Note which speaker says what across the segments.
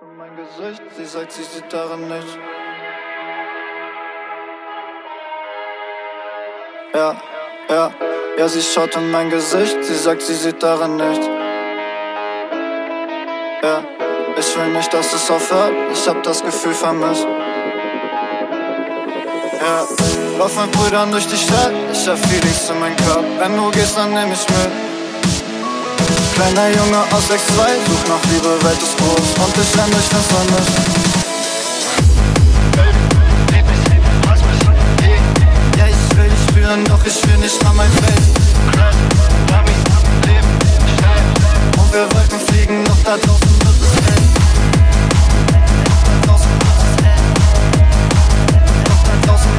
Speaker 1: in mein Gesicht, sie sagt, sie sieht darin nicht. Ja, ja, ja, sie schaut in mein Gesicht, sie sagt, sie sieht darin nicht. Ja, ich will nicht, dass es aufhört, ich hab das Gefühl vermisst. Ja, lauf mit Brüdern durch die Stadt, ich hab Feelings in meinem Kopf. Wenn du gehst, dann nehm ich mit. Kleiner Junge aus 6-2, such nach Liebe, Welt ist groß und ich renn durch Finsternis. spüren, doch ich spür nicht mal mein Face. Und wir wollten fliegen, doch da draußen wird es hell. Doch da draußen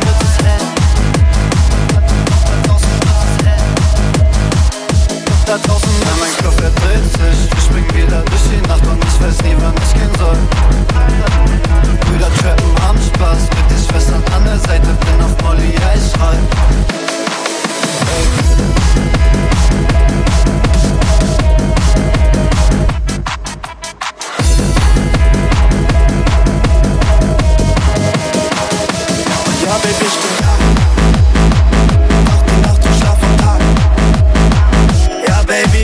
Speaker 1: wird es hell. Doch da draußen, ja, mein Kopf verdreht Coffee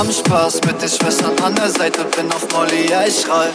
Speaker 1: haben Spaß mit den Schwestern an der Seite, bin auf Molly, ja ich schrei.